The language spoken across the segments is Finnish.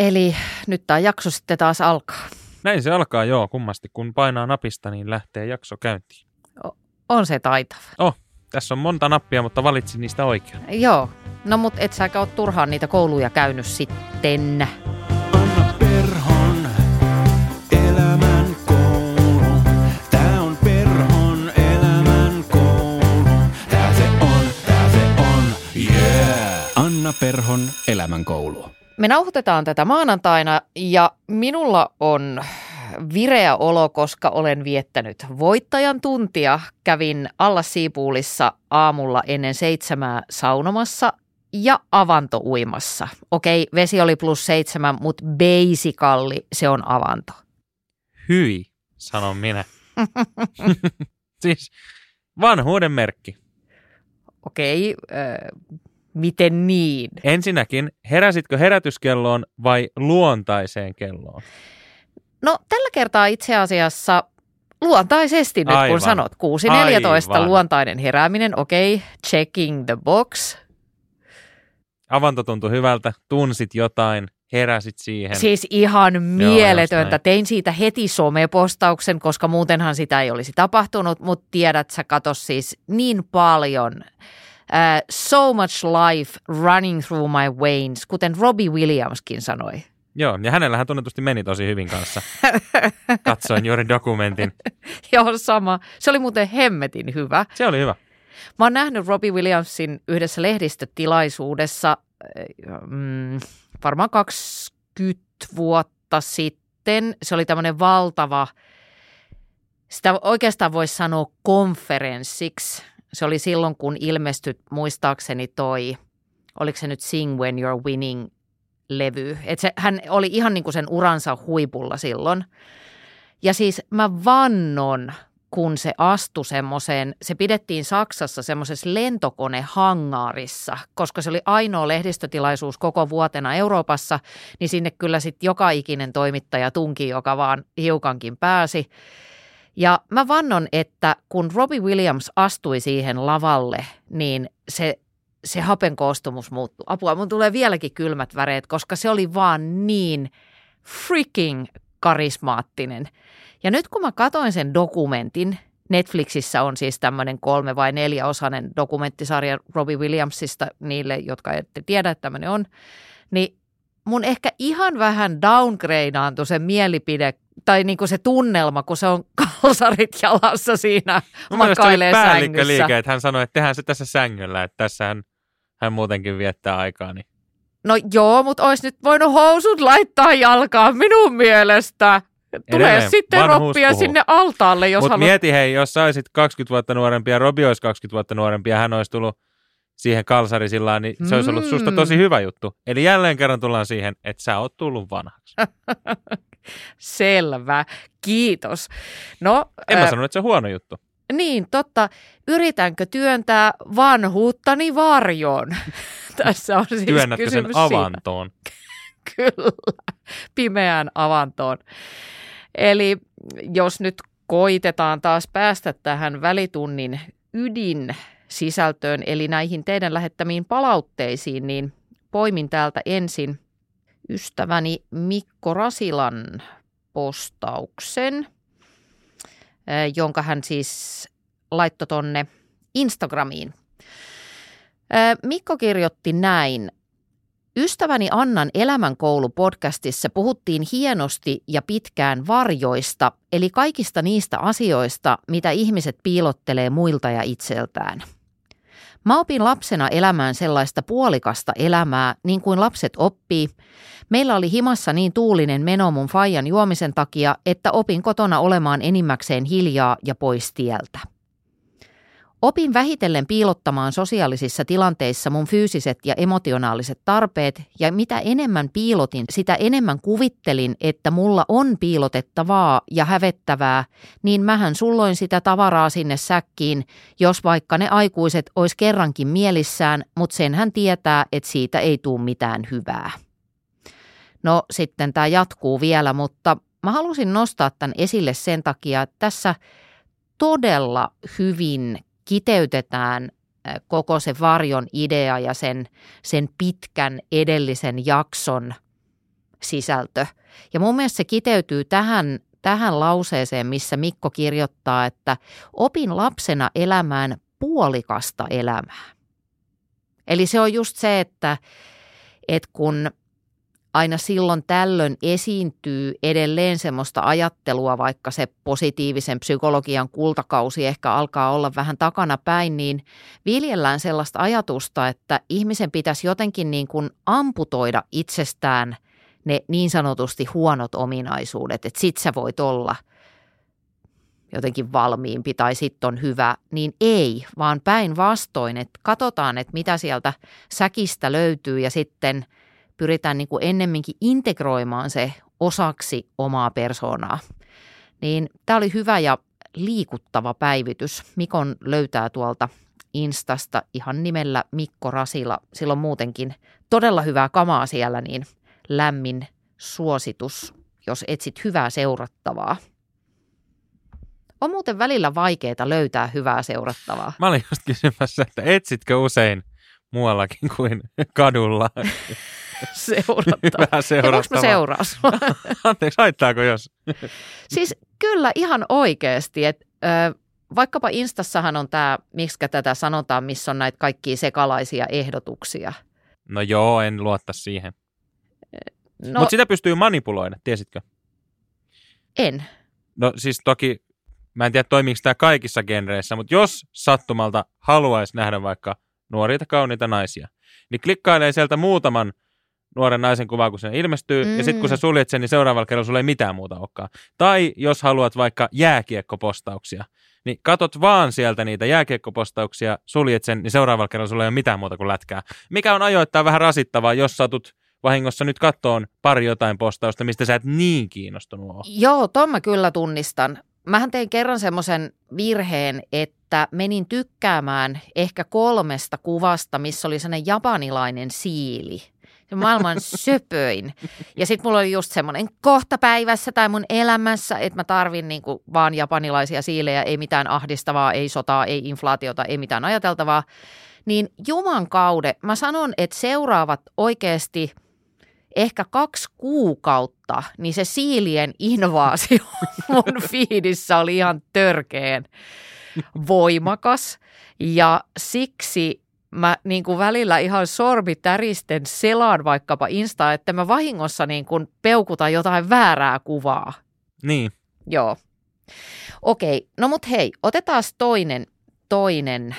Eli nyt tämä jakso sitten taas alkaa. Näin se alkaa joo, kummasti. Kun painaa napista, niin lähtee jakso käyntiin. On se taitava. Oh, tässä on monta nappia, mutta valitsin niistä oikean. Joo. No mut et säkä ole turhaan niitä kouluja käynyt sitten. Anna Perhon elämän koulu. Tää on Perhon elämän koulu. Tää se on, tää se on, yeah. Anna Perhon elämän koulu. Me nauhoitetaan tätä maanantaina ja minulla on vireä olo, koska olen viettänyt voittajan tuntia. Kävin alla Siipuulissa aamulla ennen seitsemää saunomassa ja avantouimassa. Okei, vesi oli plus seitsemän, mutta basically se on avanto. Hyi, sanon minä. siis vanhuuden merkki. Okei, äh, miten niin? Ensinnäkin, heräsitkö herätyskelloon vai luontaiseen kelloon? No tällä kertaa itse asiassa luontaisesti nyt Aivan. kun sanot 6.14 Aivan. luontainen herääminen, okei, okay, checking the box. Avanto tuntui hyvältä, tunsit jotain, heräsit siihen. Siis ihan mieletöntä. näin. Tein siitä heti somepostauksen, koska muutenhan sitä ei olisi tapahtunut, mutta tiedät, sä katos siis niin paljon. Uh, so much life running through my veins, kuten Robbie Williamskin sanoi. Joo, ja hänellähän tunnetusti meni tosi hyvin kanssa. Katsoin juuri dokumentin. Joo, sama. Se oli muuten hemmetin hyvä. Se oli hyvä. Mä oon nähnyt Robbie Williamsin yhdessä lehdistötilaisuudessa mm, varmaan 20 vuotta sitten. Se oli tämmöinen valtava, sitä oikeastaan voisi sanoa konferenssiksi. Se oli silloin, kun ilmestyi muistaakseni toi, oliko se nyt Sing When You're Winning levy. Et se, hän oli ihan niin kuin sen uransa huipulla silloin. Ja siis mä vannon, kun se astui semmoiseen, se pidettiin Saksassa semmoisessa lentokonehangaarissa, koska se oli ainoa lehdistötilaisuus koko vuotena Euroopassa, niin sinne kyllä sitten joka ikinen toimittaja tunki, joka vaan hiukankin pääsi. Ja mä vannon, että kun Robbie Williams astui siihen lavalle, niin se, se hapen koostumus muuttui. Apua, mun tulee vieläkin kylmät väreet, koska se oli vaan niin freaking karismaattinen. Ja nyt kun mä katoin sen dokumentin, Netflixissä on siis tämmöinen kolme- vai neljäosainen dokumenttisarja Robbie Williamsista niille, jotka ette tiedä, että tämmöinen on, niin mun ehkä ihan vähän downgradeaantui se mielipide tai niinku se tunnelma, kun se on kalsarit jalassa siinä Mun makailee sängyssä. päällikköliike, että hän sanoi, että tehdään se tässä sängyllä, että tässä hän, hän muutenkin viettää aikaa. Niin. No joo, mutta olisi nyt voinut housut laittaa jalkaan minun mielestä. Tulee Edelleen, sitten vanhuus roppia puhuu. sinne altaalle, jos Mutta haluat. mieti hei, jos sä olisit 20 vuotta nuorempi ja Robi olisi 20 vuotta nuorempi ja hän olisi tullut siihen kalsarisillaan, niin se olisi ollut susta Mm. tosi hyvä juttu. Eli jälleen kerran tullaan siihen, että sä oot tullut vanhaksi. Selvä, kiitos. No, En mä ää, sano, että se on huono juttu. niin totta. Yritänkö työntää vanhuuttani varjoon? Tässä on siis Työnnätkö sen kysymys siitä. avantoon. Kyllä, pimeään avantoon. Eli jos nyt koitetaan taas päästä tähän välitunnin ydin sisältöön, eli näihin teidän lähettämiin palautteisiin, niin poimin täältä ensin ystäväni Mikko Rasilan postauksen, eh, jonka hän siis laittoi tonne Instagramiin. Eh, Mikko kirjoitti näin. Ystäväni Annan elämänkoulu-podcastissa puhuttiin hienosti ja pitkään varjoista, eli kaikista niistä asioista, mitä ihmiset piilottelee muilta ja itseltään. Mä opin lapsena elämään sellaista puolikasta elämää, niin kuin lapset oppii. Meillä oli himassa niin tuulinen meno mun faijan juomisen takia, että opin kotona olemaan enimmäkseen hiljaa ja pois tieltä. Opin vähitellen piilottamaan sosiaalisissa tilanteissa mun fyysiset ja emotionaaliset tarpeet, ja mitä enemmän piilotin, sitä enemmän kuvittelin, että mulla on piilotettavaa ja hävettävää, niin mähän sulloin sitä tavaraa sinne säkkiin, jos vaikka ne aikuiset ois kerrankin mielissään, mutta sen hän tietää, että siitä ei tule mitään hyvää. No sitten tämä jatkuu vielä, mutta mä halusin nostaa tämän esille sen takia, että tässä todella hyvin kiteytetään koko se varjon idea ja sen, sen pitkän edellisen jakson sisältö. Ja mun mielestä se kiteytyy tähän, tähän lauseeseen, missä Mikko kirjoittaa, että opin lapsena elämään puolikasta elämää. Eli se on just se, että, että kun aina silloin tällöin esiintyy edelleen semmoista ajattelua, vaikka se positiivisen psykologian kultakausi ehkä alkaa olla vähän takana päin, niin viljellään sellaista ajatusta, että ihmisen pitäisi jotenkin niin kuin amputoida itsestään ne niin sanotusti huonot ominaisuudet, että sit sä voit olla jotenkin valmiimpi tai sitten on hyvä, niin ei, vaan päinvastoin, että katsotaan, että mitä sieltä säkistä löytyy ja sitten – pyritään niin kuin ennemminkin integroimaan se osaksi omaa persoonaa. Niin tämä oli hyvä ja liikuttava päivitys. Mikon löytää tuolta Instasta ihan nimellä Mikko Rasila. Silloin muutenkin todella hyvää kamaa siellä, niin lämmin suositus, jos etsit hyvää seurattavaa. On muuten välillä vaikeaa löytää hyvää seurattavaa. Mä olin just kysymässä, että etsitkö usein muuallakin kuin kadulla seurattavaa. hyvää seurattavaa? mä seuraa sua? Anteeksi, haittaako jos? Siis kyllä ihan oikeasti, että vaikkapa Instassahan on tämä, miksi tätä sanotaan, missä on näitä kaikkia sekalaisia ehdotuksia. No joo, en luotta siihen. No Mutta sitä pystyy manipuloida, tiesitkö? en. No siis toki, mä en tiedä toimiiko tämä kaikissa genreissä, mutta jos sattumalta haluaisi nähdä vaikka nuoria kauniita naisia, niin klikkailee sieltä muutaman nuoren naisen kuvaa, kun se ilmestyy, mm. ja sitten kun sä suljet sen, niin seuraavalla kerralla sulla ei mitään muuta olekaan. Tai jos haluat vaikka jääkiekkopostauksia, niin katot vaan sieltä niitä jääkiekkopostauksia, suljet sen, niin seuraavalla kerralla sulla ei ole mitään muuta kuin lätkää. Mikä on ajoittain vähän rasittavaa, jos satut vahingossa nyt kattoon pari jotain postausta, mistä sä et niin kiinnostunut ole. Joo, ton mä kyllä tunnistan. Mähän tein kerran semmoisen virheen, että menin tykkäämään ehkä kolmesta kuvasta, missä oli sellainen japanilainen siili. Se maailman söpöin. Ja sitten mulla oli just semmoinen kohta päivässä tai mun elämässä, että mä tarvin niinku vaan japanilaisia siilejä, ei mitään ahdistavaa, ei sotaa, ei inflaatiota, ei mitään ajateltavaa. Niin juman kaude, mä sanon, että seuraavat oikeasti ehkä kaksi kuukautta, niin se siilien invaasio mun fiidissä oli ihan törkeen voimakas. Ja siksi mä niin kuin välillä ihan sormi täristen selaan vaikkapa Insta, että mä vahingossa niin kuin peukutan jotain väärää kuvaa. Niin. Joo. Okei, no mut hei, otetaan toinen, toinen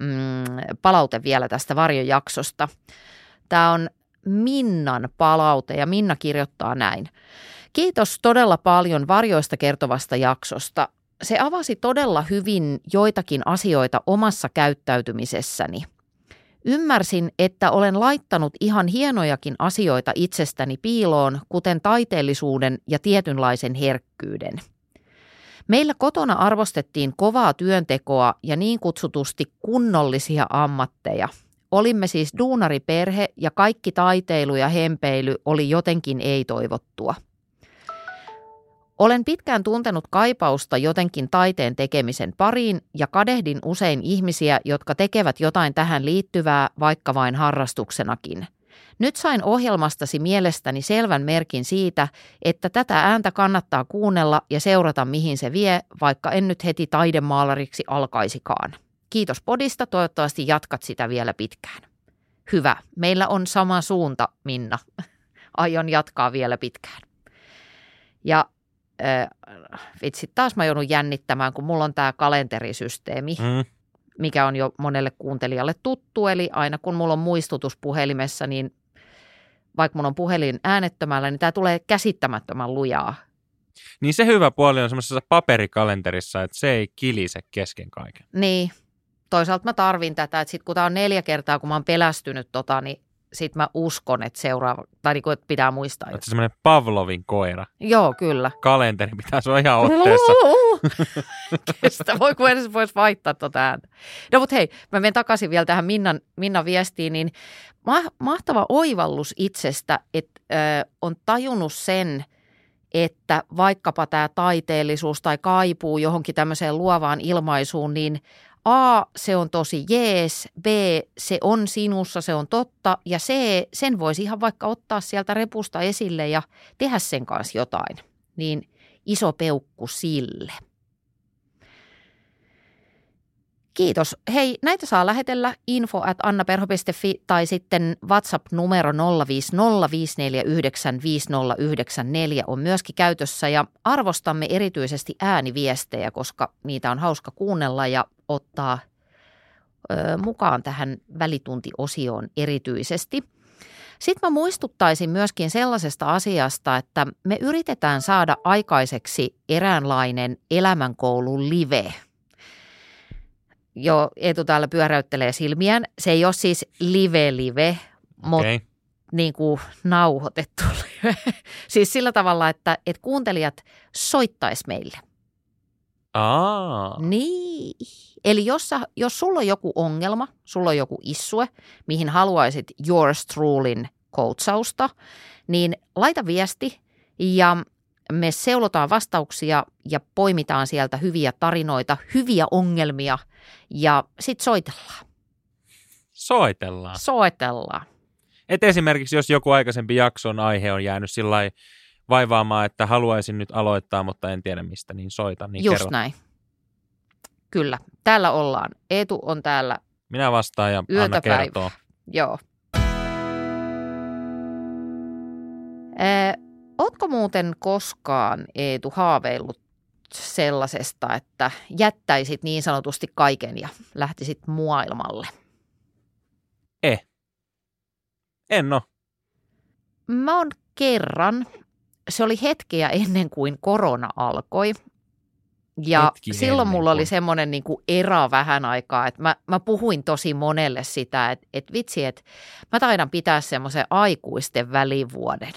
mm, palaute vielä tästä varjojaksosta. Tämä on Minnan palaute ja Minna kirjoittaa näin. Kiitos todella paljon varjoista kertovasta jaksosta se avasi todella hyvin joitakin asioita omassa käyttäytymisessäni. Ymmärsin, että olen laittanut ihan hienojakin asioita itsestäni piiloon, kuten taiteellisuuden ja tietynlaisen herkkyyden. Meillä kotona arvostettiin kovaa työntekoa ja niin kutsutusti kunnollisia ammatteja. Olimme siis duunariperhe ja kaikki taiteilu ja hempeily oli jotenkin ei-toivottua – olen pitkään tuntenut kaipausta jotenkin taiteen tekemisen pariin ja kadehdin usein ihmisiä, jotka tekevät jotain tähän liittyvää, vaikka vain harrastuksenakin. Nyt sain ohjelmastasi mielestäni selvän merkin siitä, että tätä ääntä kannattaa kuunnella ja seurata mihin se vie, vaikka en nyt heti taidemaalariksi alkaisikaan. Kiitos podista, toivottavasti jatkat sitä vielä pitkään. Hyvä, meillä on sama suunta, Minna. Aion jatkaa vielä pitkään. Ja vitsi, taas mä joudun jännittämään, kun mulla on tämä kalenterisysteemi, Mm. mikä on jo monelle kuuntelijalle tuttu. Eli aina kun mulla on muistutus puhelimessa, niin vaikka mun on puhelin äänettömällä, niin tämä tulee käsittämättömän lujaa. Niin se hyvä puoli on semmoisessa paperikalenterissa, että se ei kilise kesken kaiken. Niin, toisaalta mä tarvin tätä, että sit kun tämä on neljä kertaa, kun mä oon pelästynyt tota, niin sit mä uskon, että seuraava, tai niin kuin, että pitää muistaa. Oletko semmoinen Pavlovin koira? Joo, kyllä. Kalenteri pitää olla ihan otteessa. Kestä, voi kun edes voisi vaihtaa tuota ääntä. No mutta hei, mä menen takaisin vielä tähän Minnan, Minnan viestiin, niin ma- mahtava oivallus itsestä, että ö, on tajunnut sen, että vaikkapa tämä taiteellisuus tai kaipuu johonkin tämmöiseen luovaan ilmaisuun, niin A, se on tosi jees, B, se on sinussa, se on totta ja C, sen voisi ihan vaikka ottaa sieltä repusta esille ja tehdä sen kanssa jotain. Niin iso peukku sille. Kiitos. Hei, näitä saa lähetellä info at annaperho.fi tai sitten WhatsApp-numero 050549594 on myöskin käytössä ja arvostamme erityisesti ääniviestejä, koska niitä on hauska kuunnella ja ottaa ö, mukaan tähän välituntiosioon erityisesti. Sitten mä muistuttaisin myöskin sellaisesta asiasta, että me yritetään saada aikaiseksi eräänlainen elämänkoulun live – jo Eetu täällä pyöräyttelee silmiään. Se ei ole siis live-live, mutta Okei. niin kuin nauhoitettu live. siis sillä tavalla, että, että kuuntelijat soittais meille. Aa, Niin. Eli jos, sä, jos sulla on joku ongelma, sulla on joku issue, mihin haluaisit yours truelyn koutsausta, niin laita viesti ja me seulotaan vastauksia ja poimitaan sieltä hyviä tarinoita, hyviä ongelmia ja sitten soitellaan. soitellaan. Soitellaan. Et esimerkiksi jos joku aikaisempi jakson aihe on jäänyt sillä lailla vaivaamaan, että haluaisin nyt aloittaa, mutta en tiedä mistä, niin soita, niin Just kerro. näin. Kyllä, täällä ollaan. Eetu on täällä, Minä vastaan ja Yötä Anna kertoo. joo. Ee, ootko muuten koskaan, Eetu, haaveillut sellaisesta, että jättäisit niin sanotusti kaiken ja lähtisit maailmalle? En oo. Mä oon kerran, se oli hetkeä ennen kuin korona alkoi. Ja Hetki silloin mulla oli semmoinen niin kuin era vähän aikaa, että mä, mä puhuin tosi monelle sitä, että, että vitsi, että mä taidan pitää semmoisen aikuisten välivuoden.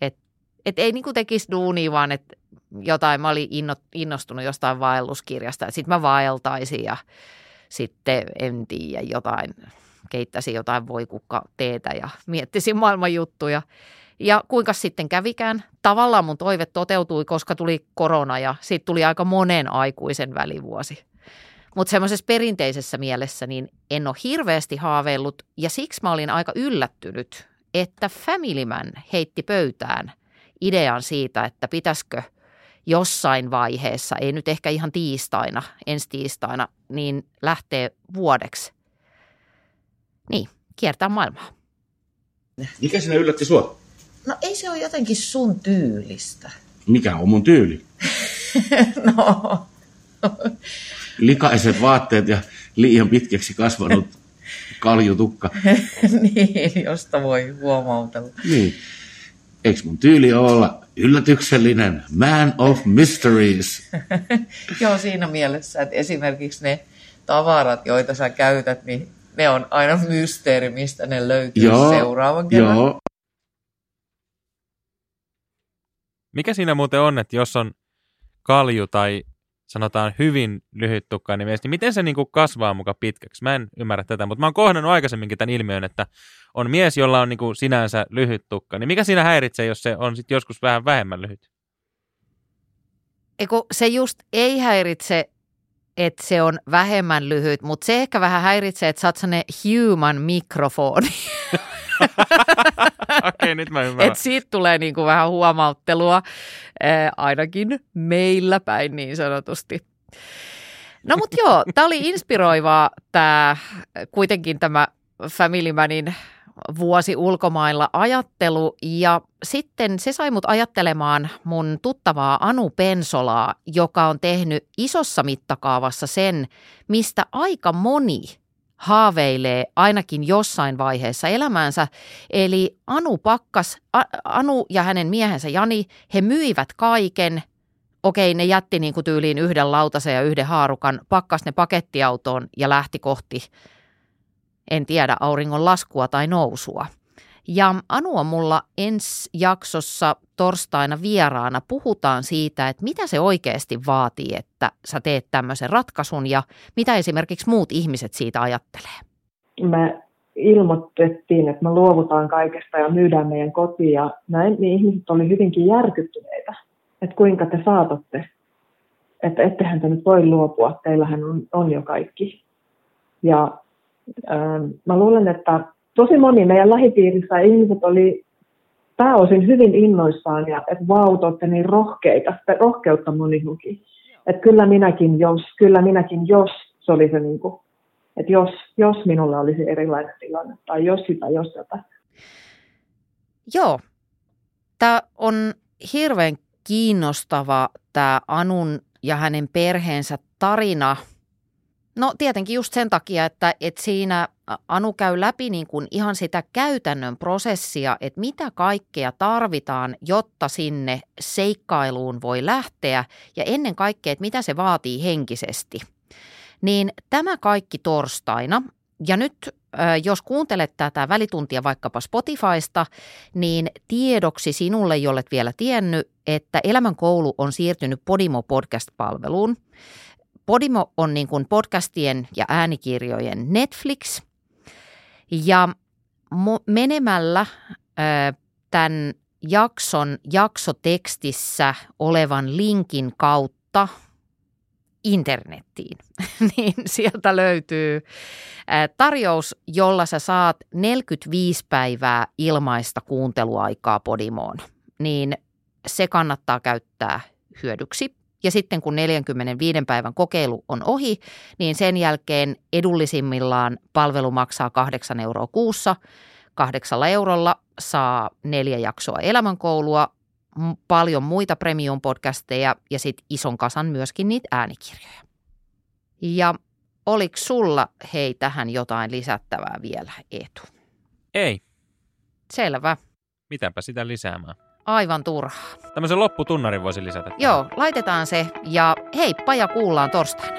Että et ei niin kuin tekisi duunia, vaan että jotain, mä olin inno, innostunut jostain vaelluskirjasta, että sitten mä vaeltaisin ja sitten en tiedä jotain, keittäisin jotain voikukka teetä ja miettisin maailman juttuja. Ja kuinka sitten kävikään? Tavallaan mun toive toteutui, koska tuli korona ja sitten tuli aika monen aikuisen välivuosi. Mutta semmoisessa perinteisessä mielessä niin en ole hirveästi haaveillut ja siksi mä olin aika yllättynyt, että Family Man heitti pöytään idean siitä, että pitäisikö jossain vaiheessa, ei nyt ehkä ihan tiistaina, ensi tiistaina, niin lähtee vuodeksi. Niin, kiertää maailmaa. Mikä sinä yllätti sua? No ei se ole jotenkin sun tyylistä. Mikä on mun tyyli? No, Likaiset vaatteet ja liian pitkäksi kasvanut kaljutukka. niin, josta voi huomautella. Niin. Eikö mun tyyli olla yllätyksellinen man of mysteries? Joo, siinä mielessä, että esimerkiksi ne tavarat, joita sä käytät, niin ne on aina mysteeri, mistä ne löytyy Joo, seuraavan kerran. Joo, Mikä siinä muuten on, että jos on kalju tai sanotaan hyvin lyhyttukkainen mies, niin miten se niinku kasvaa muka pitkäksi? Mä en ymmärrä tätä, mutta mä oon kohdannut aikaisemminkin tämän ilmiön, että on mies, jolla on niinku sinänsä lyhyt tukka. Niin mikä siinä häiritsee, jos se on sitten joskus vähän vähemmän lyhyt? Eiku, se just ei häiritse, että se on vähemmän lyhyt, mutta se ehkä vähän häiritsee, että sä oot human mikrofoni. Okei, nyt mä ymmärrän. Että siitä tulee niinku vähän huomauttelua, ää, ainakin meillä päin niin sanotusti. No mutta joo, tämä oli inspiroivaa tämä kuitenkin tämä Family Manin vuosi ulkomailla ajattelu ja sitten se sai mut ajattelemaan mun tuttavaa Anu Pensolaa, joka on tehnyt isossa mittakaavassa sen, mistä aika moni haaveilee ainakin jossain vaiheessa elämäänsä. Eli Anu pakkas, Anu ja hänen miehensä Jani, he myivät kaiken. Okei, ne jätti niin kuin tyyliin yhden lautasen ja yhden haarukan, pakkas ne pakettiautoon ja lähti kohti, en tiedä, auringon laskua tai nousua. Ja Anu on mulla ensi jaksossa torstaina vieraana. Puhutaan siitä, että mitä se oikeasti vaatii, että sä teet tämmöisen ratkaisun ja mitä esimerkiksi muut ihmiset siitä ajattelee. me ilmoitettiin, että me luovutaan kaikesta ja myydään meidän koti ja näin, niin ihmiset oli hyvinkin järkyttyneitä, että kuinka te saatatte että ettehän te nyt voi luopua, teillähän on, on jo kaikki. Ja mä luulen, että tosi moni meidän lähipiirissä ihmiset oli pääosin hyvin innoissaan ja että vau, te olette niin rohkeita, sitä rohkeutta moni luki. Että kyllä minäkin jos, kyllä minäkin jos, se oli se niin kuin, että jos, jos minulla olisi erilainen tilanne tai jos sitä, jos tätä. Joo, tämä on hirveän kiinnostava tämä Anun ja hänen perheensä tarina. No tietenkin just sen takia, että, että siinä Anu käy läpi niin kuin ihan sitä käytännön prosessia, että mitä kaikkea tarvitaan, jotta sinne seikkailuun voi lähteä ja ennen kaikkea, että mitä se vaatii henkisesti. Niin tämä kaikki torstaina ja nyt jos kuuntelet tätä välituntia vaikkapa Spotifysta, niin tiedoksi sinulle, jollet vielä tiennyt, että Elämän koulu on siirtynyt Podimo podcast-palveluun. Podimo on niin kuin podcastien ja äänikirjojen Netflix. Ja menemällä tämän jakson jaksotekstissä olevan linkin kautta internettiin, niin sieltä löytyy tarjous, jolla sä saat 45 päivää ilmaista kuunteluaikaa Podimoon. Niin se kannattaa käyttää hyödyksi. Ja sitten kun 45 päivän kokeilu on ohi, niin sen jälkeen edullisimmillaan palvelu maksaa 8 euroa kuussa. Kahdeksalla eurolla saa neljä jaksoa elämänkoulua, paljon muita premium-podcasteja ja sitten ison kasan myöskin niitä äänikirjoja. Ja oliko sulla, hei, tähän jotain lisättävää vielä, Eetu? Ei. Selvä. Mitäpä sitä lisäämään. Aivan turhaa. Tämmöisen lopputunnarin voisi lisätä. Joo, laitetaan se ja heippa ja kuullaan torstaina.